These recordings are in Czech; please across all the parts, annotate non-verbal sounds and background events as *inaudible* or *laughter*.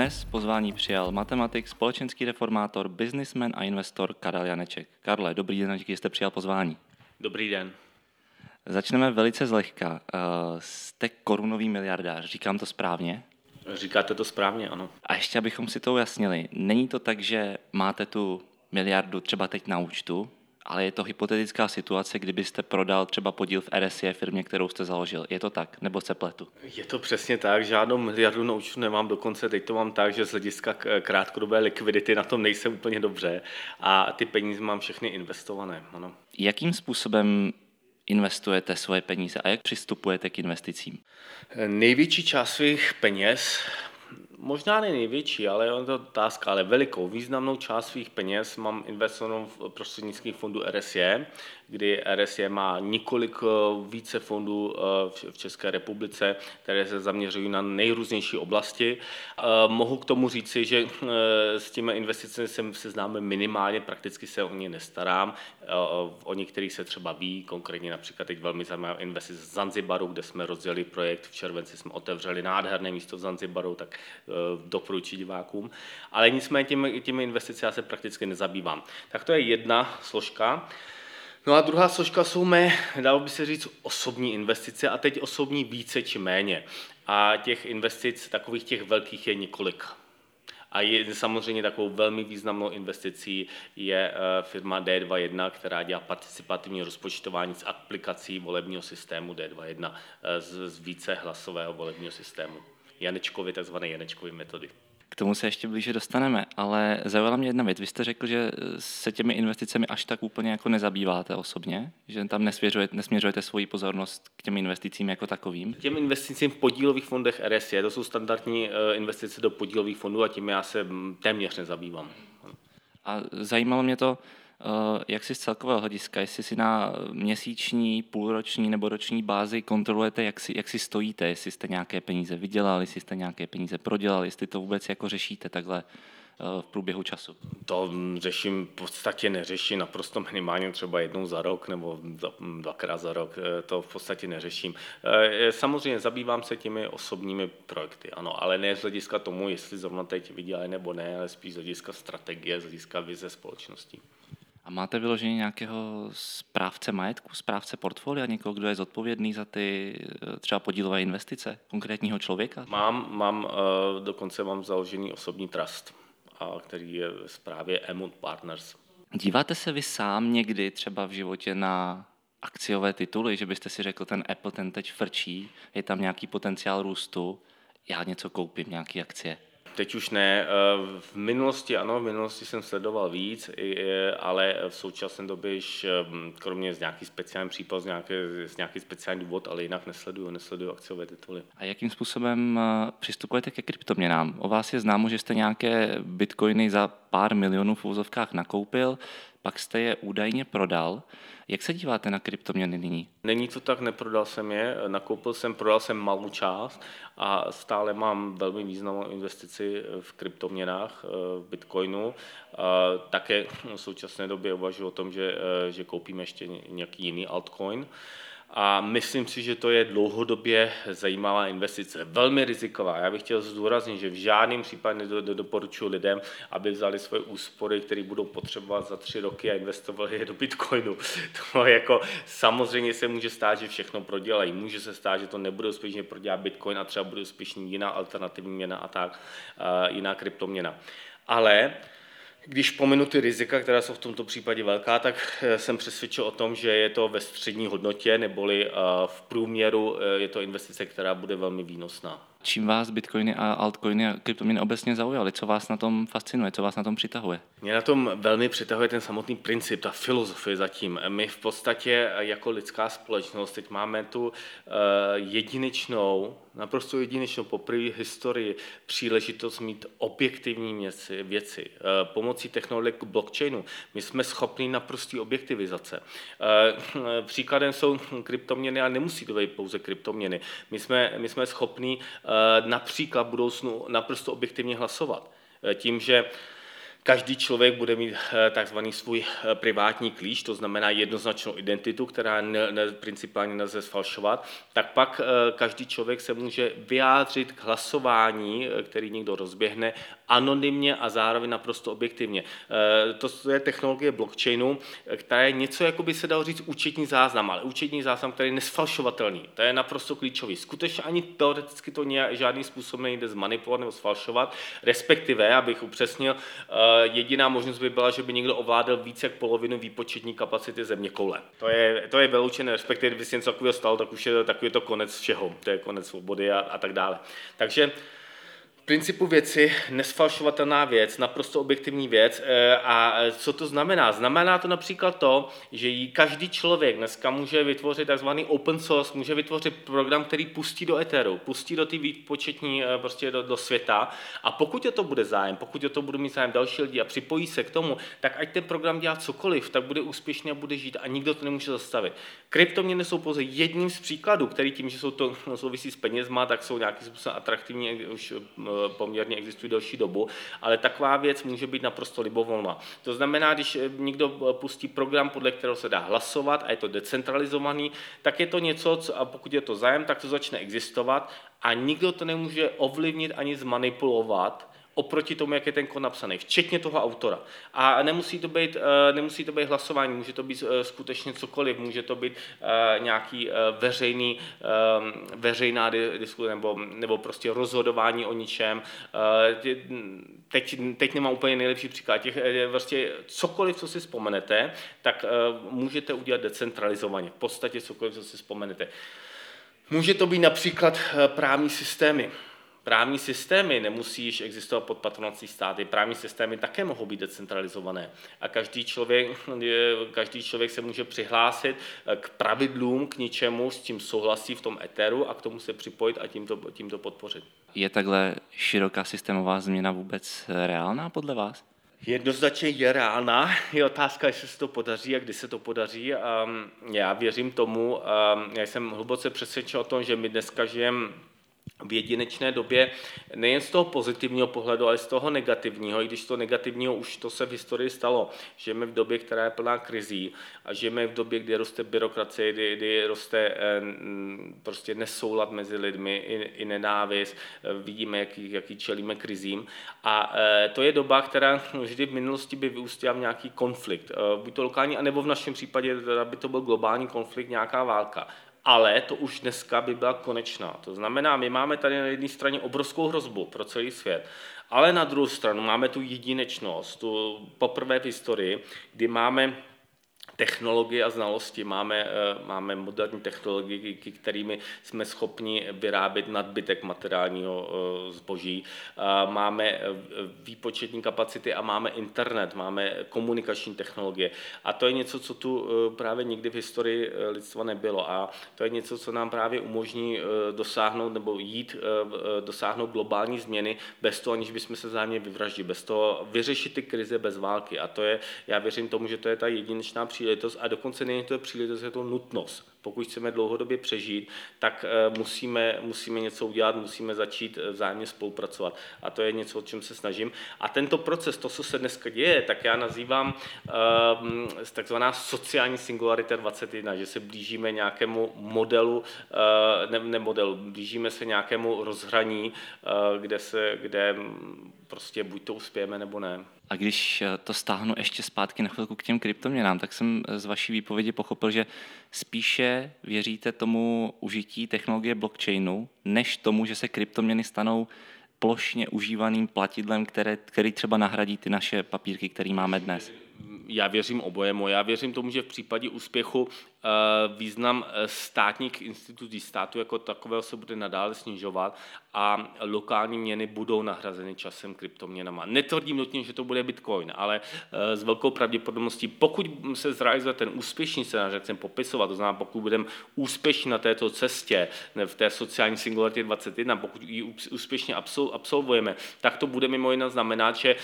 Dnes pozvání přijal matematik, společenský reformátor, businessman a investor Karel Janeček. Karle, dobrý den, díky, jste přijal pozvání. Dobrý den. Začneme velice zlehka. Uh, jste korunový miliardář, říkám to správně? Říkáte to správně, ano. A ještě abychom si to ujasnili, není to tak, že máte tu miliardu třeba teď na účtu, ale je to hypotetická situace, kdybyste prodal třeba podíl v RSE firmě, kterou jste založil. Je to tak, nebo se pletu? Je to přesně tak, žádnou miliardu na účtu nemám, dokonce teď to mám tak, že z hlediska krátkodobé likvidity na tom nejsem úplně dobře a ty peníze mám všechny investované. Ano. Jakým způsobem investujete svoje peníze a jak přistupujete k investicím? Největší část svých peněz možná ne největší, ale je to otázka, ale velikou, významnou část svých peněz mám investovanou v prostřednictvím fondu RSE, kdy RSE má několik eh, více fondů eh, v České republice, které se zaměřují na nejrůznější oblasti. Eh, mohu k tomu říci, že s těmi investicemi jsem seznámil minimálně, prakticky se o ně nestarám. O některých se třeba ví, konkrétně například teď velmi zajímavá investice z Zanzibaru, kde jsme rozdělili projekt, v červenci jsme otevřeli nádherné místo v Zanzibaru, tak doporučuji divákům. Ale nicméně těmi, těmi investicemi já se prakticky nezabývám. Tak to je jedna složka. No a druhá složka jsou mé, dalo by se říct, osobní investice a teď osobní více či méně. A těch investic, takových těch velkých je několik. A je, samozřejmě takovou velmi významnou investicí je eh, firma D21, která dělá participativní rozpočtování s aplikací volebního systému D21 eh, z, z více hlasového volebního systému. Janečkovi, takzvané Janečkovy metody. K tomu se ještě blíže dostaneme, ale zaujala mě jedna věc. Vy jste řekl, že se těmi investicemi až tak úplně jako nezabýváte osobně, že tam nesměřujete, nesměřujete svoji pozornost k těm investicím jako takovým. Těm investicím v podílových fondech RSE, to jsou standardní eh, investice do podílových fondů a tím já se mm, téměř nezabývám. A zajímalo mě to, jak si z celkového hlediska, jestli si na měsíční, půlroční nebo roční bázi kontrolujete, jak si, jak si stojíte, jestli jste nějaké peníze vydělali, jestli jste nějaké peníze prodělali, jestli to vůbec jako řešíte takhle eh, v průběhu času? To řeším, v podstatě neřeším naprosto minimálně třeba jednou za rok nebo dvakrát za rok, eh, to v podstatě neřeším. Samozřejmě zabývám se těmi osobními projekty, ano, ale ne z hlediska tomu, jestli zrovna teď vydělají nebo ne, ale spíš z hlediska strategie, z hlediska vize společnosti. A máte vyloženě nějakého správce majetku, správce portfolia, někoho, kdo je zodpovědný za ty eh, třeba podílové investice konkrétního člověka? Mám, mám eh, dokonce mám založený osobní trust, který je v správě Emont Partners. Díváte se vy sám někdy třeba v životě na akciové tituly, že byste si řekl, ten Apple ten teď frčí, je tam nějaký potenciál růstu, já něco koupím, nějaké akcie? Teď už ne. Eh, v minulosti ano, v minulosti jsem sledoval víc, ale v současné době již hm, kromě z nějaký speciální případ, z nějaký, z nějaký speciální důvod, ale jinak nesleduju, nesleduju akciové tituly. A jakým způsobem eh, přistupujete ke kryptoměnám? O vás je známo, že jste nějaké bitcoiny za pár milionů v úzovkách nakoupil, pak jste je údajně prodal. Jak se díváte na kryptoměny nyní? Není to tak, neprodal jsem je, nakoupil jsem, prodal jsem malou část a stále mám velmi významnou investici v kryptoměnách, v Bitcoinu. Také v současné době uvažuji o tom, že, že koupím ještě nějaký jiný altcoin a myslím si, že to je dlouhodobě zajímavá investice. Velmi riziková. Já bych chtěl zdůraznit, že v žádném případě nedoporučuji lidem, aby vzali svoje úspory, které budou potřebovat za tři roky a investovali je do Bitcoinu. *laughs* To jako samozřejmě se může stát, že všechno prodělají. Může se stát, že to nebude úspěšně prodělat Bitcoin a třeba bude úspěšně jiná alternativní měna a tak, jiná kryptoměna. Ale když pominu ty rizika, která jsou v tomto případě velká, tak eh, jsem přesvědčil o tom, že je to ve střední hodnotě, neboli eh, v průměru eh, je to investice, která bude velmi výnosná. Čím vás bitcoiny a altcoiny a kryptoměny obecně zaujaly? Co vás na tom fascinuje? Co vás na tom přitahuje? Mě na tom velmi přitahuje ten samotný princip, ta filozofie zatím. My v podstatě jako lidská společnost teď máme tu jedinečnou naprosto jedinečnou poprvé historii příležitost mít objektivní věci, věci. Eh, pomocí technologie blockchainu my jsme schopni naprostý objektivizace. Eh, příkladem jsou kryptoměny, ale nemusí to být pouze kryptoměny. My jsme, my jsme schopni eh, například v budoucnu naprosto objektivně hlasovat. Tím, že Každý člověk bude mít eh, takzvaný svůj eh, privátní klíč, to znamená jednoznačnou identitu, která ne, ne, principálně nelze sfalšovat. Tak pak eh, každý člověk se může vyjádřit k hlasování, který někdo rozběhne, anonymně a zároveň naprosto objektivně. To je technologie blockchainu, která je něco, jako by se dalo říct, účetní záznam, ale účetní záznam, který je nesfalšovatelný. To je naprosto klíčový. Skutečně ani teoreticky to nějak, žádným způsobem nejde zmanipulovat nebo sfalšovat, respektive, abych upřesnil, jediná možnost by byla, že by někdo ovládal více jak polovinu výpočetní kapacity země koule. To je, to je vyloučené, respektive kdyby se něco takového stalo, tak už je takový to konec všeho, to je konec svobody a, a tak dále. Takže principu věci nesfalšovatelná věc, naprosto objektivní věc. Eh, a co to znamená? Znamená to například to, že jí každý člověk dneska může vytvořit takzvaný open source, může vytvořit program, který pustí do eteru, pustí do té výpočetní eh, prostě do, do světa a pokud je to bude zájem, pokud je to bude mít zájem další lidi a připojí se k tomu, tak ať ten program dělá cokoliv, tak bude úspěšný a bude žít a nikdo to nemůže zastavit. Kryptoměny jsou pouze jedním z příkladů, který tím, že jsou to *laughs* souvisí s penězma, tak jsou nějakým způsobem atraktivní už eh, poměrně existují delší dobu, ale taková věc může být naprosto libovolná. To znamená, když eh, někdo eh, pustí program, podle kterého se dá hlasovat a je to decentralizovaný, tak je to něco, co, a pokud je to zájem, tak to začne existovat a nikdo to nemůže ovlivnit ani zmanipulovat, oproti tomu, jak je ten kód napsaný, včetně toho autora. A nemusí to být, eh, nemusí to být hlasování, může to být eh, skutečně cokoliv, může to být eh, nějaký veřejný, veřejná diskuse nebo, nebo prostě rozhodování o ničem. Teď, teď nemám úplně nejlepší příklad. Těch, vlastně cokoliv, co si vzpomenete, tak můžete udělat decentralizovaně. V podstatě cokoliv, co si vzpomenete. Může to být například právní systémy Právní systémy nemusí již existovat pod patronací státy, právní systémy také mohou být decentralizované a každý člověk, každý člověk se může přihlásit k pravidlům, k něčemu, s tím souhlasí v tom eteru a k tomu se připojit a tím to, tím to podpořit. Je takhle široká systémová změna vůbec reálná podle vás? Jednoznačně je reálná. Je otázka, jestli se to podaří a kdy se to podaří. Já věřím tomu, já jsem hluboce přesvědčen o tom, že my dneska žijeme v jedinečné době nejen z toho pozitivního pohledu, ale z toho negativního, i když to negativního už to se v historii stalo. Žijeme v době, která je plná krizí a žijeme v době, kdy roste byrokracie, kdy, kdy roste eh, prostě nesoulad mezi lidmi i, i nenávist, vidíme, jaký, jaký čelíme krizím. A eh, to je doba, která vždy v minulosti by vyústila v nějaký konflikt, eh, buď to lokální, anebo v našem případě by to byl globální konflikt, nějaká válka ale to už dneska by byla konečná. To znamená, my máme tady na jedné straně obrovskou hrozbu pro celý svět, ale na druhou stranu máme tu jedinečnost, tu poprvé v historii, kdy máme technologie a znalosti, máme, eh, máme moderní technologie, kterými jsme schopni vyrábět nadbytek materiálního eh, zboží. Máme eh, výpočetní kapacity a máme internet, máme komunikační technologie. A to je něco, co tu právě nikdy v historii lidstva nebylo. A to je něco, co nám právě umožní dosáhnout nebo jít, dosáhnout globální změny bez toho, aniž bychom se vzájemně vyvraždili, bez toho vyřešit ty krize bez války. A to je, já věřím tomu, že to je ta jedinečná příležitost příležitost a dokonce není to příležitost, je to nutnost. Pokud chceme dlouhodobě přežít, tak eh, musíme, musíme něco udělat, musíme začít eh, vzájemně spolupracovat. A to je něco, o čem se snažím. A tento proces, to, co se dneska děje, tak já nazývám uh, takzvaná sociální singularita 21, že se blížíme nějakému modelu, uh, ne, ne modelu, blížíme se nějakému rozhraní, uh, kde, se, kde prostě buď to uspějeme, nebo ne. A když eh, to stáhnu ještě zpátky na chvilku k těm kryptoměnám, tak jsem z vaší výpovědi pochopil, že spíše věříte tomu užití technologie blockchainu, než tomu, že se kryptoměny stanou plošně užívaným platidlem, které, který třeba nahradí ty naše papírky, které máme dnes já věřím obojemu. Já věřím tomu, že v případě úspěchu eh, význam eh, státních institucí státu jako takového se bude nadále snižovat a lokální měny budou nahrazeny časem kryptoměnama. Netvrdím nutně, že to bude Bitcoin, ale eh, s velkou pravděpodobností, pokud se zrealizuje ten úspěšný scénář, jak jsem popisovat, to znamená, pokud budeme úspěšní na této cestě, v té sociální singularitě 21, pokud ji úspěšně absolvujeme, tak to bude mimo jiné znamenat, že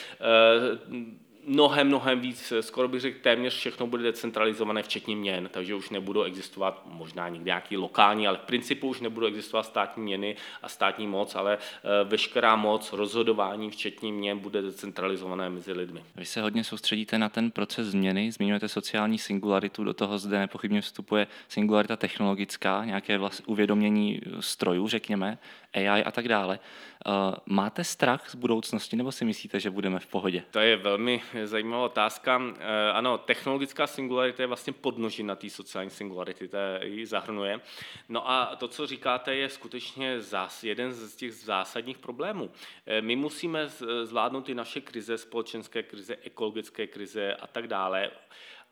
mnohem, mnohem víc, skoro bych řekl, téměř všechno bude decentralizované, včetně měn, takže už nebudou existovat možná někde nějaký lokální, ale v principu už nebudou existovat státní měny a státní moc, ale eh, veškerá moc rozhodování, včetně měn, bude decentralizované mezi lidmi. Vy se hodně soustředíte na ten proces změny, zmiňujete sociální singularitu, do toho zde nepochybně vstupuje singularita technologická, nějaké vlast, uvědomění strojů, řekněme, AI a tak dále. Eh, máte strach z budoucnosti nebo si myslíte, že budeme v pohodě? To je velmi zajímavá otázka. Eh, ano, technologická singularita je vlastně podnožina té sociální singularity, to ji zahrnuje. No a to, co říkáte, je skutečně zás, jeden z těch zásadních problémů. Eh, my musíme zvládnout ty naše krize, společenské krize, ekologické krize a tak dále.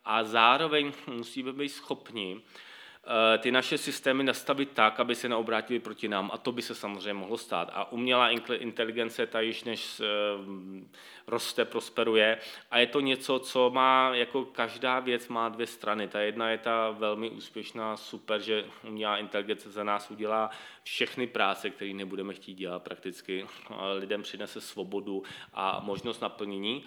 A zároveň musíme být schopni Eh, ty naše systémy nastavit tak, aby se neobrátili proti nám a to by se samozřejmě mohlo stát. A umělá inteligence ta již než eh, roste, prosperuje a je to něco, co má, jako každá věc má dvě strany. Ta jedna je ta velmi úspěšná, super, že umělá inteligence za nás udělá všechny práce, které nebudeme chtít dělat prakticky. Lidem přinese svobodu a možnost naplnění.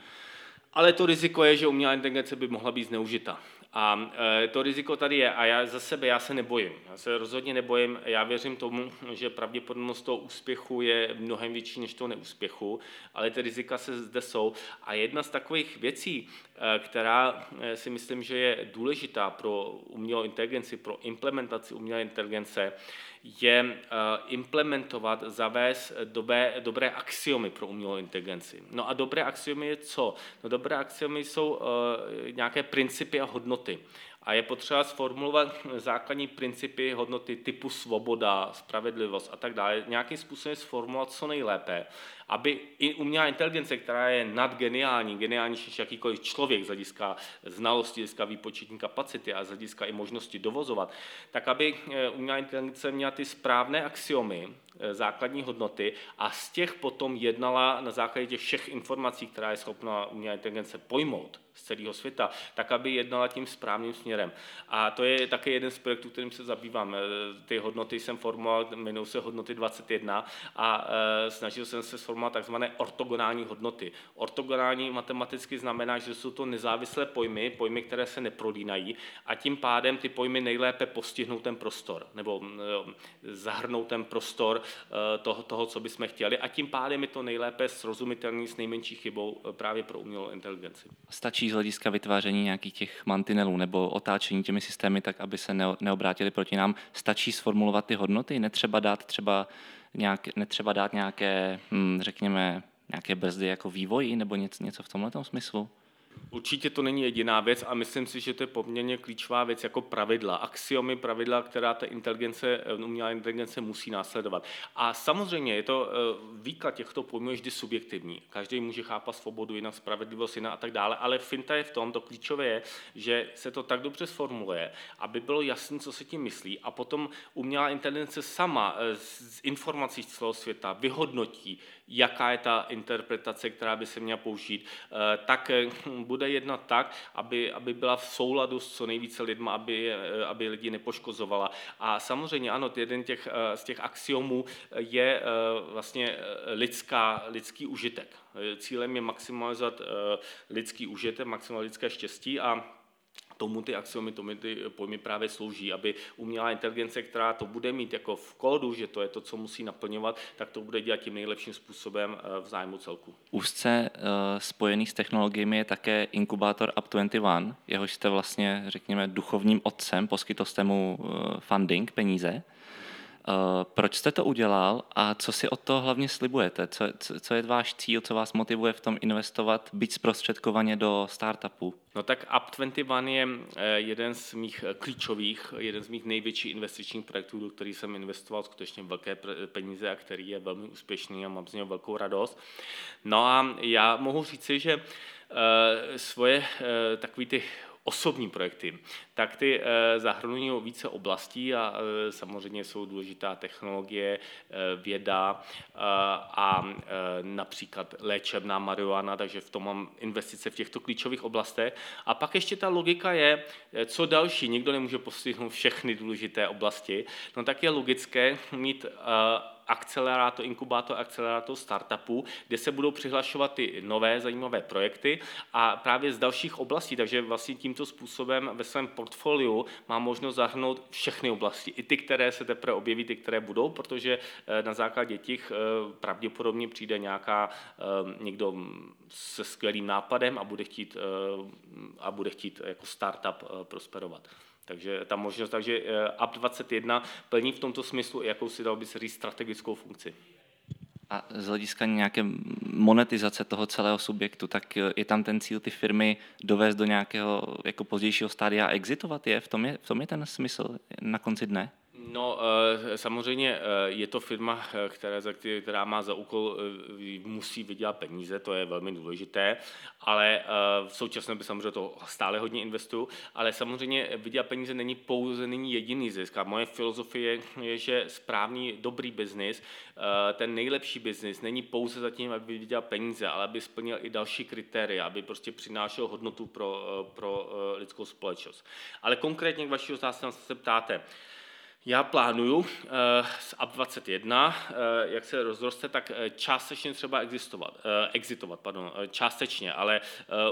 Ale to riziko je, že umělá inteligence by mohla být zneužita. A e, to riziko tady je a já za sebe já se nebojím. Já se rozhodně nebojím, já věřím tomu, že pravděpodobnost toho úspěchu je mnohem větší než toho neúspěchu, ale ty rizika se zde jsou. A jedna z takových věcí, která e, si myslím, že je důležitá pro umělou inteligenci, pro implementaci umělé inteligence, je eh, implementovat, zavést dobré, dobré axiomy pro umělou inteligenci. No a dobré axiomy je co? No dobré axiomy jsou eh, nějaké principy a hodnoty. A je potřeba sformulovat základní principy, hodnoty typu svoboda, spravedlivost a tak dále, nějakým způsobem sformulovat co nejlépe, aby i umělá inteligence, která je nadgeniální, geniálnější než jakýkoliv člověk z hlediska znalosti, z hlediska výpočetní kapacity a z hlediska i možnosti dovozovat, tak aby eh, umělá inteligence měla ty správné axiomy, eh, základní hodnoty a z těch potom jednala na základě těch všech informací, která je schopna umělá inteligence pojmout z celého světa, tak aby jednala tím správným směrem. A to je také jeden z projektů, kterým se zabývám. Eh, ty hodnoty jsem formoval, jmenují se hodnoty 21 a snažil jsem se sformulovat formovat takzvané ortogonální hodnoty. Ortogonální matematicky znamená, že jsou to nezávislé pojmy, pojmy, které se neprolínají a tím pádem ty pojmy nejlépe postihnou ten prostor nebo eh, zahrnou ten prostor toho, toho, co bychom chtěli a tím pádem je to nejlépe srozumitelný s nejmenší chybou právě pro umělou inteligenci. Stačí z hlediska vytváření nějakých těch mantinelů nebo otáčení těmi systémy tak, aby se neobrátili proti nám, stačí sformulovat ty hodnoty, netřeba dát třeba nějak, netřeba dát nějaké, hm, řekněme, nějaké brzdy jako vývoji nebo něco, něco v tomhle smyslu? Určitě to není jediná věc a myslím si, že to je poměrně klíčová věc jako pravidla, axiomy, pravidla, která ta inteligence, eh, umělá inteligence musí následovat. A samozřejmě je to eh, výklad těchto pojmů vždy subjektivní. Každý může chápat svobodu jinak, spravedlivost jinak a tak dále, ale finta je v tom, to klíčové je, že se to tak dobře sformuluje, aby bylo jasné, co se tím myslí a potom umělá inteligence sama eh, z informací z celého světa vyhodnotí, jaká je ta interpretace, která by se měla použít, tak bude jednat tak, aby, aby byla v souladu s co nejvíce lidma, aby, aby lidi nepoškozovala. A samozřejmě ano, jeden těch, z těch axiomů je eh, vlastně eh, lidská, lidský užitek. Cílem je maximalizovat eh, lidský užitek, maximalizovat lidské štěstí a tomu ty axiomy, tomu ty pojmy právě slouží, aby umělá inteligence, která to bude mít jako v kódu, že to je to, co musí naplňovat, tak to bude dělat tím nejlepším způsobem eh, v zájmu celku. Úzce uh, spojený s technologiemi je také inkubátor Up21, jehož jste vlastně, řekněme, duchovním otcem, poskytl jste mu uh, funding, peníze. Eh, proč jste to udělal a co si od toho hlavně slibujete? Co, co, co je váš cíl, co vás motivuje v tom investovat, být zprostředkovaně do startupu? No tak Up21 je eh, jeden z mých eh, klíčových, jeden z mých největších investičních projektů, do kterých jsem investoval skutečně velké peníze a který je velmi úspěšný a mám z něho velkou radost. No a já mohu říci, že svoje takové ty osobní projekty, tak ty eh, zahrnují více oblastí a eh, samozřejmě jsou důležitá technologie, eh, věda a například léčebná marihuana, takže v tom mám investice v těchto klíčových oblastech. A pak ještě ta logika je, co další, nikdo nemůže postihnout všechny důležité oblasti, no tak je logické mít akcelerátor, inkubátor, akcelerátor startupů, kde se budou přihlašovat ty nové zajímavé projekty a právě z dalších oblastí, takže vlastně tímto způsobem ve svém portfoliu má možnost zahrnout všechny oblasti, i ty, které se teprve objeví, ty, které budou, protože eh, na základě těch pravděpodobně přijde nějaká někdo se skvělým nápadem a bude chtít, a bude chtít jako startup prosperovat. Takže ta možnost, takže App 21 plní v tomto smyslu jakousi, dalo by se říct, strategickou funkci. A z hlediska nějaké monetizace toho celého subjektu, tak je tam ten cíl ty firmy dovést do nějakého jako pozdějšího stádia a exitovat je? V tom je, v tom je ten smysl na konci dne? No, eh, samozřejmě eh, je to firma, eh, která, která má za úkol, musí vydělat peníze, to je velmi důležité, ale v současné době samozřejmě to stále hodně investuju, ale samozřejmě vydělat peníze není pouze, není jediný zisk. A moje filozofie je, že správný, dobrý biznis, ten nejlepší biznis není pouze za tím, aby vydělal peníze, ale aby splnil i další kritéria, aby prostě přinášel hodnotu pro, pro lidskou společnost. Ale konkrétně k vaší otázce se ptáte, já plánuju z uh, AB21, uh, jak se rozroste, tak uh, částečně třeba existovat, uh, exitovat, pardon, částečně, ale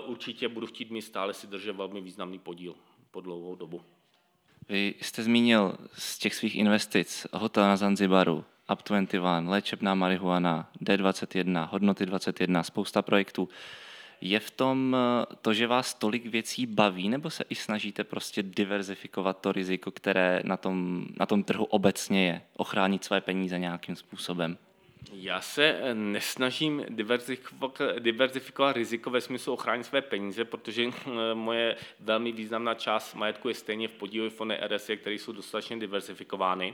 určitě budu chtít mít stále si držet velmi významný podíl po dlouhou dobu. Vy jste zmínil z těch svých investic hotel na Zanzibaru, Up21, léčebná marihuana, D21, hodnoty 21, spousta projektů. Je v tom eh, to, že vás tolik věcí baví, nebo se i snažíte prostě diverzifikovat to riziko, které na tom, na tom trhu obecně je, ochránit své peníze nějakým způsobem? Já se eh, nesnažím diverzifikovat, riziko ve smyslu ochránit své peníze, protože eh, moje velmi významná část majetku je stejně v podílu fondy RSE, které jsou dostatečně diverzifikovány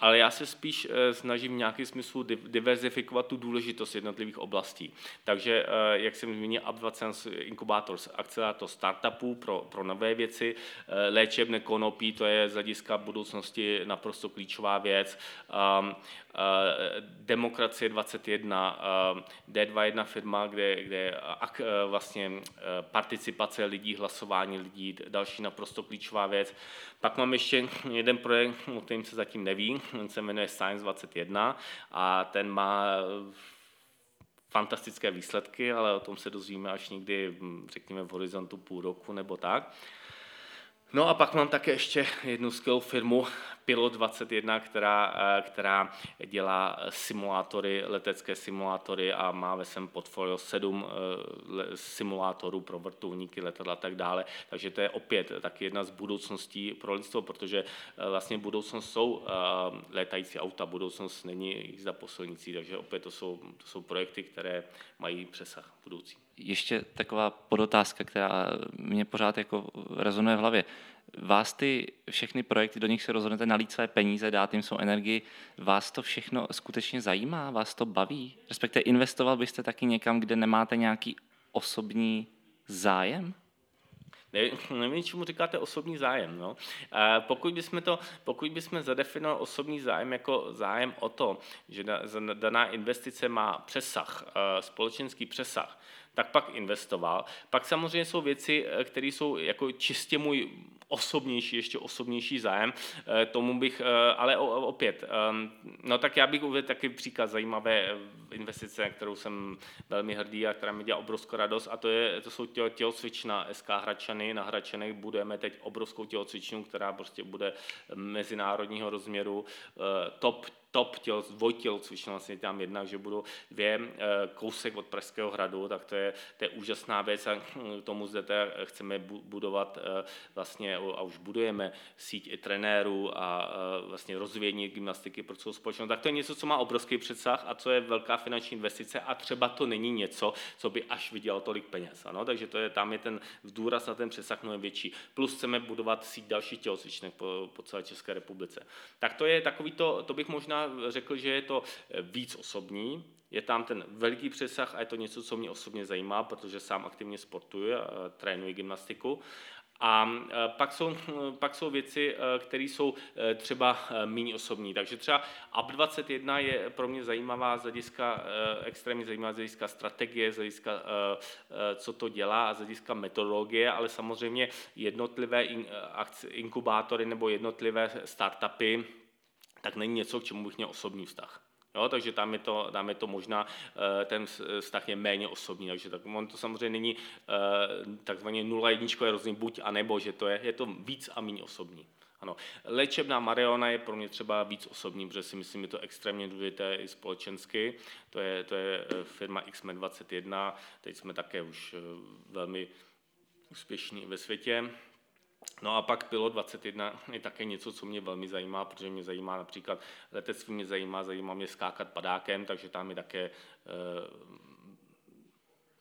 ale já se spíš eh, snažím v nějakém smyslu diverzifikovat tu důležitost jednotlivých oblastí. Takže, eh, jak jsem zmínil, Up20 inkubátor, akcelerátor startupů pro, pro nové věci, eh, léčebné konopí, to je z hlediska budoucnosti naprosto klíčová věc, ehm, Demokracie 21, D21 firma, kde, kde vlastně participace lidí, hlasování lidí, další naprosto klíčová věc. Pak mám ještě jeden projekt, o kterém se zatím neví, *laughs* se jmenuje Science 21 a ten má fantastické výsledky, ale o tom se dozvíme až někdy, řekněme, v horizontu půl roku nebo tak. No a pak mám také ještě jednu skvělou firmu, Pilot 21, která, eh, která dělá simulátory, letecké simulátory a má ve svém portfolio sedm eh, simulátorů pro vrtulníky, letadla a tak dále. Takže to je opět taky jedna z budoucností pro lidstvo, protože eh, vlastně budoucnost jsou létající auta, budoucnost není jízda po silnici, takže opět to jsou, to jsou projekty, které mají přesah budoucí. Ještě taková podotázka, která mě pořád jako rezonuje v hlavě vás ty všechny projekty, do nich se rozhodnete nalít své peníze, dát jim svou energii, vás to všechno skutečně zajímá, vás to baví? Respektive investoval byste taky někam, kde nemáte nějaký osobní zájem? Ne, nevím, čemu říkáte osobní zájem. No. Pokud, bychom to, pokud bychom zadefinovali osobní zájem jako zájem o to, že daná investice má přesah, společenský přesah, tak pak investoval. Pak samozřejmě jsou věci, eh, které jsou jako čistě můj osobnější, ještě osobnější zájem. Eh, tomu bych, eh, ale opět, ehm, no tak já bych uvedl taky příklad zajímavé investice, kterou jsem velmi hrdý a která mi dělá obrovskou radost a to, je, to jsou tělo, tělocvična SK Hračany. Na Hračanech budeme teď obrovskou tělocvičnu, která prostě bude mezinárodního rozměru top top těl, dvojtělocvična, vlastně tam jedna, že budou dvě eh, kousek od Pražského hradu, tak to je, to je úžasná věc a tomu zde chceme budovat eh, a už budujeme síť i trenérů a vlastně rozvíjení gymnastiky pro celou společnost. Tak to je něco, co má obrovský přesah a co je velká finanční investice a třeba to není něco, co by až vydělalo tolik peněz. Ano? Takže to je, tam je ten důraz na ten přesah mnohem větší. Plus chceme budovat síť dalších tělocvičnek po, po celé České republice. Tak to je takový to, to bych možná řekl, že je to eh, víc osobní, je tam ten veliký přesah a je to něco, co mě osobně zajímá, protože sám aktivně sportuji a trénuji gymnastiku. A eh, pak jsou, pak jsou věci, eh, které jsou třeba méně osobní. Takže třeba AB21 je pro mě zajímavá z hlediska, extrémně zajímavá z hlediska strategie, z hlediska, co to dělá a z hlediska metodologie, ale samozřejmě jednotlivé inkubátory nebo jednotlivé startupy tak není něco, k čemu bych měl osobní vztah. Jo, takže tam je, to, tam je to možná, ten vztah je méně osobní, takže tak, on to samozřejmě není takzvaně nula jedničkové rozdělení buď a nebo, že to je, je to víc a méně osobní. Ano. Léčebná Mariona je pro mě třeba víc osobní, protože si myslím, že to extrémně důležité i společensky. To je, to je eh, firma XME21, teď jsme také už eh, velmi úspěšní ve světě. No a pak Pilot 21 je také něco, co mě velmi zajímá, protože mě zajímá například letectví, mě zajímá, zajímá mě skákat padákem, takže tam je také eh,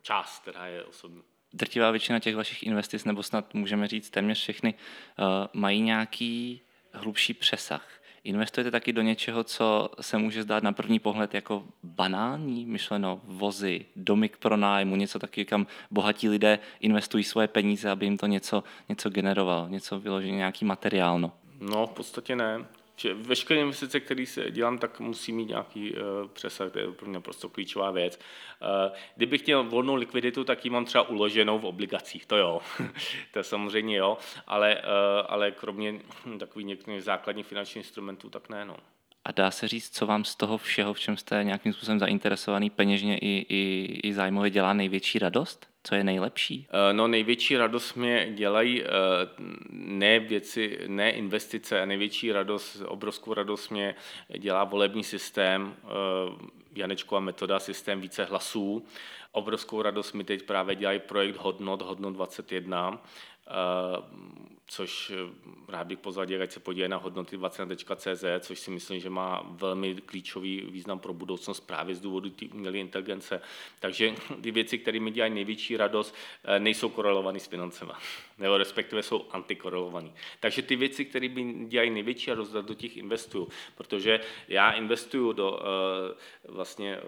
část, která je osobní drtivá většina těch vašich investic, nebo snad můžeme říct téměř všechny, eh, mají nějaký hlubší přesah. Investujete taky do něčeho, co se může zdát na první pohled jako banální, myšleno vozy, domy k pronájmu, něco taky, kam bohatí lidé investují svoje peníze, aby jim to něco, něco generovalo, něco vyloženě, nějaký materiál. No. no, v podstatě ne že veškeré investice, které se dělám, tak musí mít nějaký uh, přesah, to je pro mě prostě klíčová věc. Uh, kdybych měl volnou likviditu, tak ji mám třeba uloženou v obligacích, to jo, *laughs* to samozřejmě jo, ale, uh, ale kromě takových některých základních finančních instrumentů, tak ne, no. A dá se říct, co vám z toho všeho, v čem jste nějakým způsobem zainteresovaný peněžně i, i, i zájmově, dělá největší radost? Co je nejlepší? No největší radost mě dělají ne věci, ne investice, největší radost, obrovskou radost mě dělá volební systém, eh, Janečková metoda, systém více hlasů. Obrovskou radost mi teď právě dělají projekt Hodnot, Hodnot 21, což eh, rád bych pozval ať se podívají na hodnoty 20.cz, což si myslím, že má velmi klíčový význam pro budoucnost právě z důvodu té umělé inteligence. Takže ty věci, které mi dělají největší radost, eh, nejsou korelované s financemi, *laughs* nebo respektive jsou antikorelované. Takže ty věci, které mi dělají největší radost, do těch investuju, protože já investuju do eh, vlastně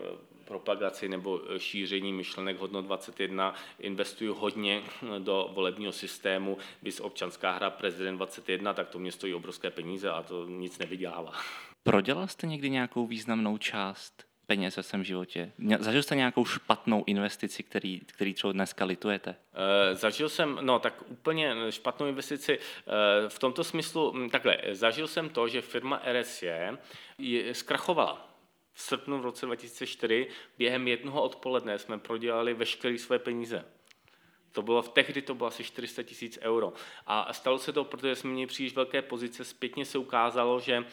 propagaci nebo e, šíření myšlenek hodnot 21 investuju hodně do volebního systému, když občanská hra prezident 21, tak to mě stojí obrovské peníze a to nic nevydělává. Prodělal jste někdy nějakou významnou část peněz ve svém životě? Zažil jste nějakou špatnou investici, který, který třeba dneska litujete? E, zažil jsem, no tak úplně špatnou investici e, v tomto smyslu, takhle, zažil jsem to, že firma RSE zkrachovala v srpnu v roce 2004 během jednoho odpoledne jsme prodělali veškeré své peníze. To bylo, v tehdy to bylo asi 400 tisíc euro. A stalo se to, protože jsme měli příliš velké pozice. Zpětně se ukázalo, že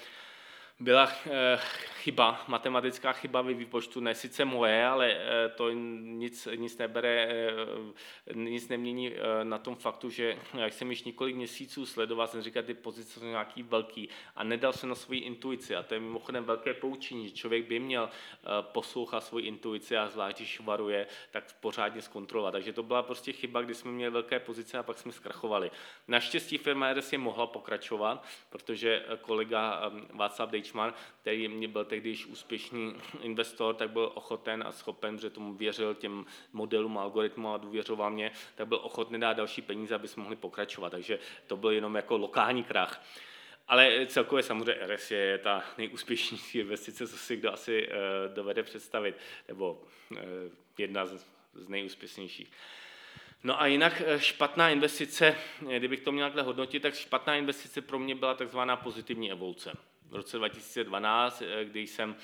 byla eh, chyba, matematická chyba ve výpočtu, ne sice moje, ale eh, to nic, nic nebere, eh, nic nemění na tom faktu, že jak jsem již několik měsíců sledoval, jsem říkal, ty pozice jsou nějaký velký a nedal se na svoji intuici a to je mimochodem velké poučení, že člověk by měl poslouchat svoji intuici a zvlášť, když varuje, tak pořádně zkontrolovat. Takže to byla prostě chyba, kdy jsme měli velké pozice a pak jsme zkrachovali. Naštěstí firma RS je mohla pokračovat, protože kolega Václav Dejčman, který mě byl tehdy již úspěšný investor, tak byl ochoten a schopen, že tomu věřil těm modelům, algoritmům a důvěřoval mě, tak byl ochotný dát další peníze, aby jsme mohli pokračovat. Takže to byl jenom jako lokální krach. Ale celkově samozřejmě RS je ta nejúspěšnější investice, co si kdo asi uh, dovede představit, nebo uh, jedna z, z nejúspěšnějších. No a jinak eh, špatná investice, kdybych to měl takhle hodnotit, tak špatná investice pro mě byla takzvaná pozitivní evoluce v roce 2012, eh, kdy jsem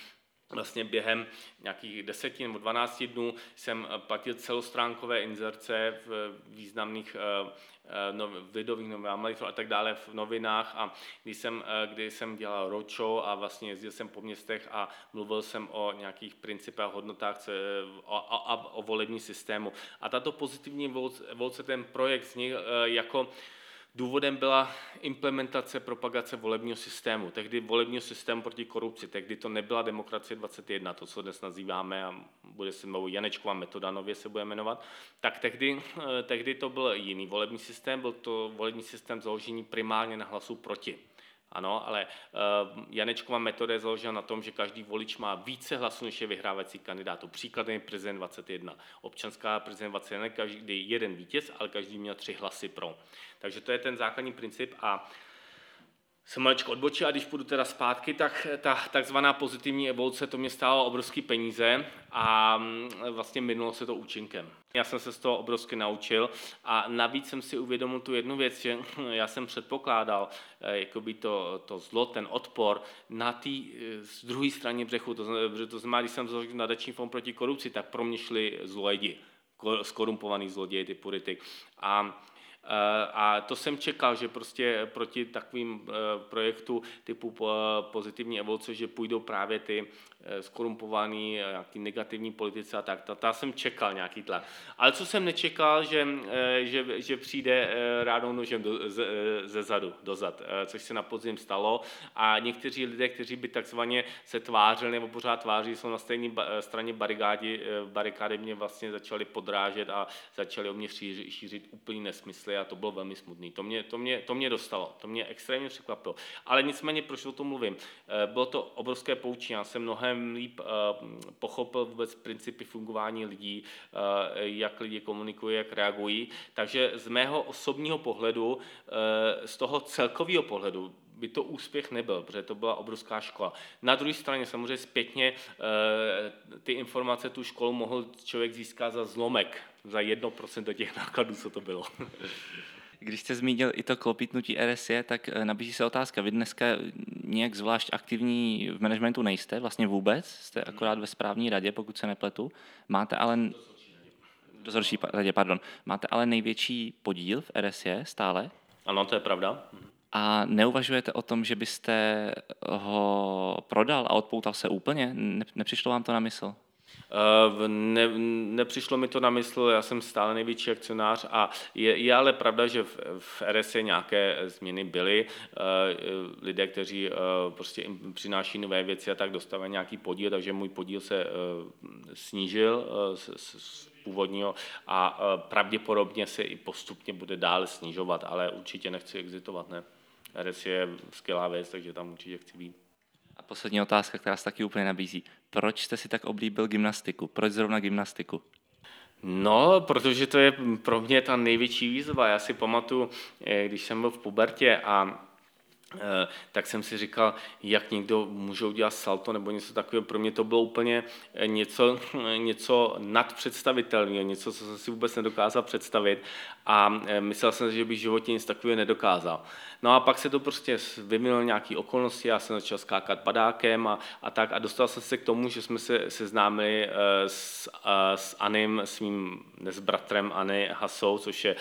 vlastně během nějakých deseti nebo 12 dnů jsem eh, platil celostránkové inzerce v významných eh, no, lidových novinách a tak dále v novinách a když jsem, kdy jsem dělal roadshow a vlastně jezdil jsem po městech a mluvil jsem o nějakých principech a hodnotách o, o, o volební systému. A tato pozitivní evoluce, ten projekt z nich jako Důvodem byla implementace propagace volebního systému, tehdy volebního systému proti korupci, tehdy to nebyla demokracie 21, to, co dnes nazýváme a bude se mluvit Janečková metoda, nově se bude jmenovat, tak tehdy, eh, tehdy to byl jiný volební systém, byl to volební systém založení primárně na hlasu proti. Ano, ale uh, Janečková metoda je založena na tom, že každý volič má více hlasů, než je vyhrávací kandidátů. Příkladem je prezident 21. Občanská prezident 21, každý jeden vítěz, ale každý měl tři hlasy pro. Takže to je ten základní princip a jsem maličko odbočil a když půjdu teda zpátky, tak ta takzvaná pozitivní evoluce, to mě stálo obrovské peníze a mm, vlastně minulo se to účinkem. Já jsem se z toho obrovsky naučil a navíc jsem si uvědomil tu jednu věc, že *laughs* já jsem předpokládal eh, jakoby to, to zlo, ten odpor na té eh, druhé straně břechu. To, to znamená, když jsem založil nadační fond proti korupci, tak pro mě šli zlojedi, skorumpovaný zloděj, ty politik. A a to jsem čekal, že prostě proti takovým eh, projektu typu eh, pozitivní evoluce, že půjdou právě ty skorumpovaný, nějaký negativní politici a tak. Ta jsem čekal nějaký tlak. Ale co jsem nečekal, že, že, že přijde rádou nožem do, ze, ze zadu, dozad, což se na podzim stalo. A někteří lidé, kteří by takzvaně se tvářili nebo pořád tváří, jsou na stejné straně barikády, barikády mě vlastně začali podrážet a začali o mě šířit, šířit úplný nesmysly a to bylo velmi smutné. To mě, to, mě, to mě dostalo, to mě extrémně překvapilo. Ale nicméně, proč o tom mluvím? Eh, bylo to obrovské poučení, já jsem mnohem líp eh, pochopil vůbec principy fungování lidí, eh, jak lidi komunikují, jak reagují. Takže z mého osobního pohledu, z toho celkového pohledu, by to úspěch nebyl, protože to byla obrovská škola. Na druhé straně samozřejmě zpětně ty informace tu školu mohl člověk získat za zlomek, za 1% těch nákladů, co to bylo. *laughs* Když jste zmínil i to klopítnutí RSE, tak eh, nabízí se otázka. Vy dneska nějak zvlášť aktivní v managementu nejste, vlastně vůbec, jste akorát ve správní radě, pokud se nepletu. Máte ale... Dozorčí radě, pardon. Máte ale největší podíl v RSE stále? Ano, to je pravda. A neuvažujete o tom, že byste ho prodal a odpoutal se úplně? Nepřišlo vám to na mysl? Eh, ne, nepřišlo mi to na mysl, já jsem stále největší akcionář a je, je ale pravda, že v, v RS nějaké změny byly. Eh, lidé, kteří eh, prostě přináší nové věci a tak dostávají nějaký podíl, takže můj podíl se snížil z, z původního a pravděpodobně se i postupně bude dále snižovat, ale určitě nechci exitovat, ne. RS je skvělá věc, takže tam určitě chci být. A poslední otázka, která se taky úplně nabízí. Proč jste si tak oblíbil gymnastiku? Proč zrovna gymnastiku? No, protože to je pro mě ta největší výzva. Já si pamatuju, eh, když jsem byl v pubertě a tak jsem si říkal, jak někdo může udělat salto nebo něco takového. Pro mě to bylo úplně eh, něco, něco nadpředstavitelného, něco, co jsem si vůbec nedokázal představit a eh, myslel jsem, že bych v životě nic takového nedokázal. No a pak se to prostě vyvinulo nějaké okolnosti, já jsem začal skákat padákem a, a tak a dostal jsem se k tomu, že jsme se seznámili s, s Anem, s mým s bratremAny Hasou, což je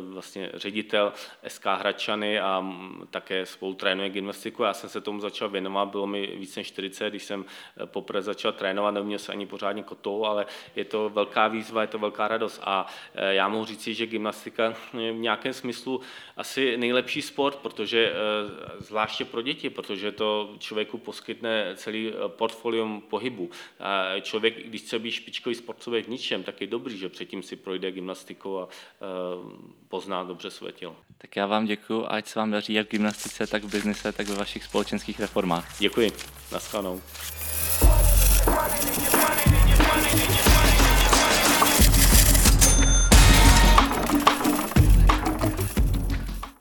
vlastně ředitel SK Hračany a tak také spolu trénuje gymnastiku. Já jsem se tomu začal věnovat, bylo mi více než 40, když jsem eh, poprvé začal trénovat, neuměl se ani pořádně kotou, ale je to velká výzva, je to velká radost. A eh, já mohu říct, že gymnastika je v nějakém smyslu asi nejlepší sport, protože eh, zvláště pro děti, protože to člověku poskytne celý portfolium pohybu. A člověk, když chce být špičkový sportovec v ničem, tak je dobrý, že předtím si projde gymnastikou a pozná dobře své tělo. Tak já vám děkuji, ať se vám daří jak v gymnastice, tak v biznise, tak ve vašich společenských reformách. Děkuji. Naschledanou.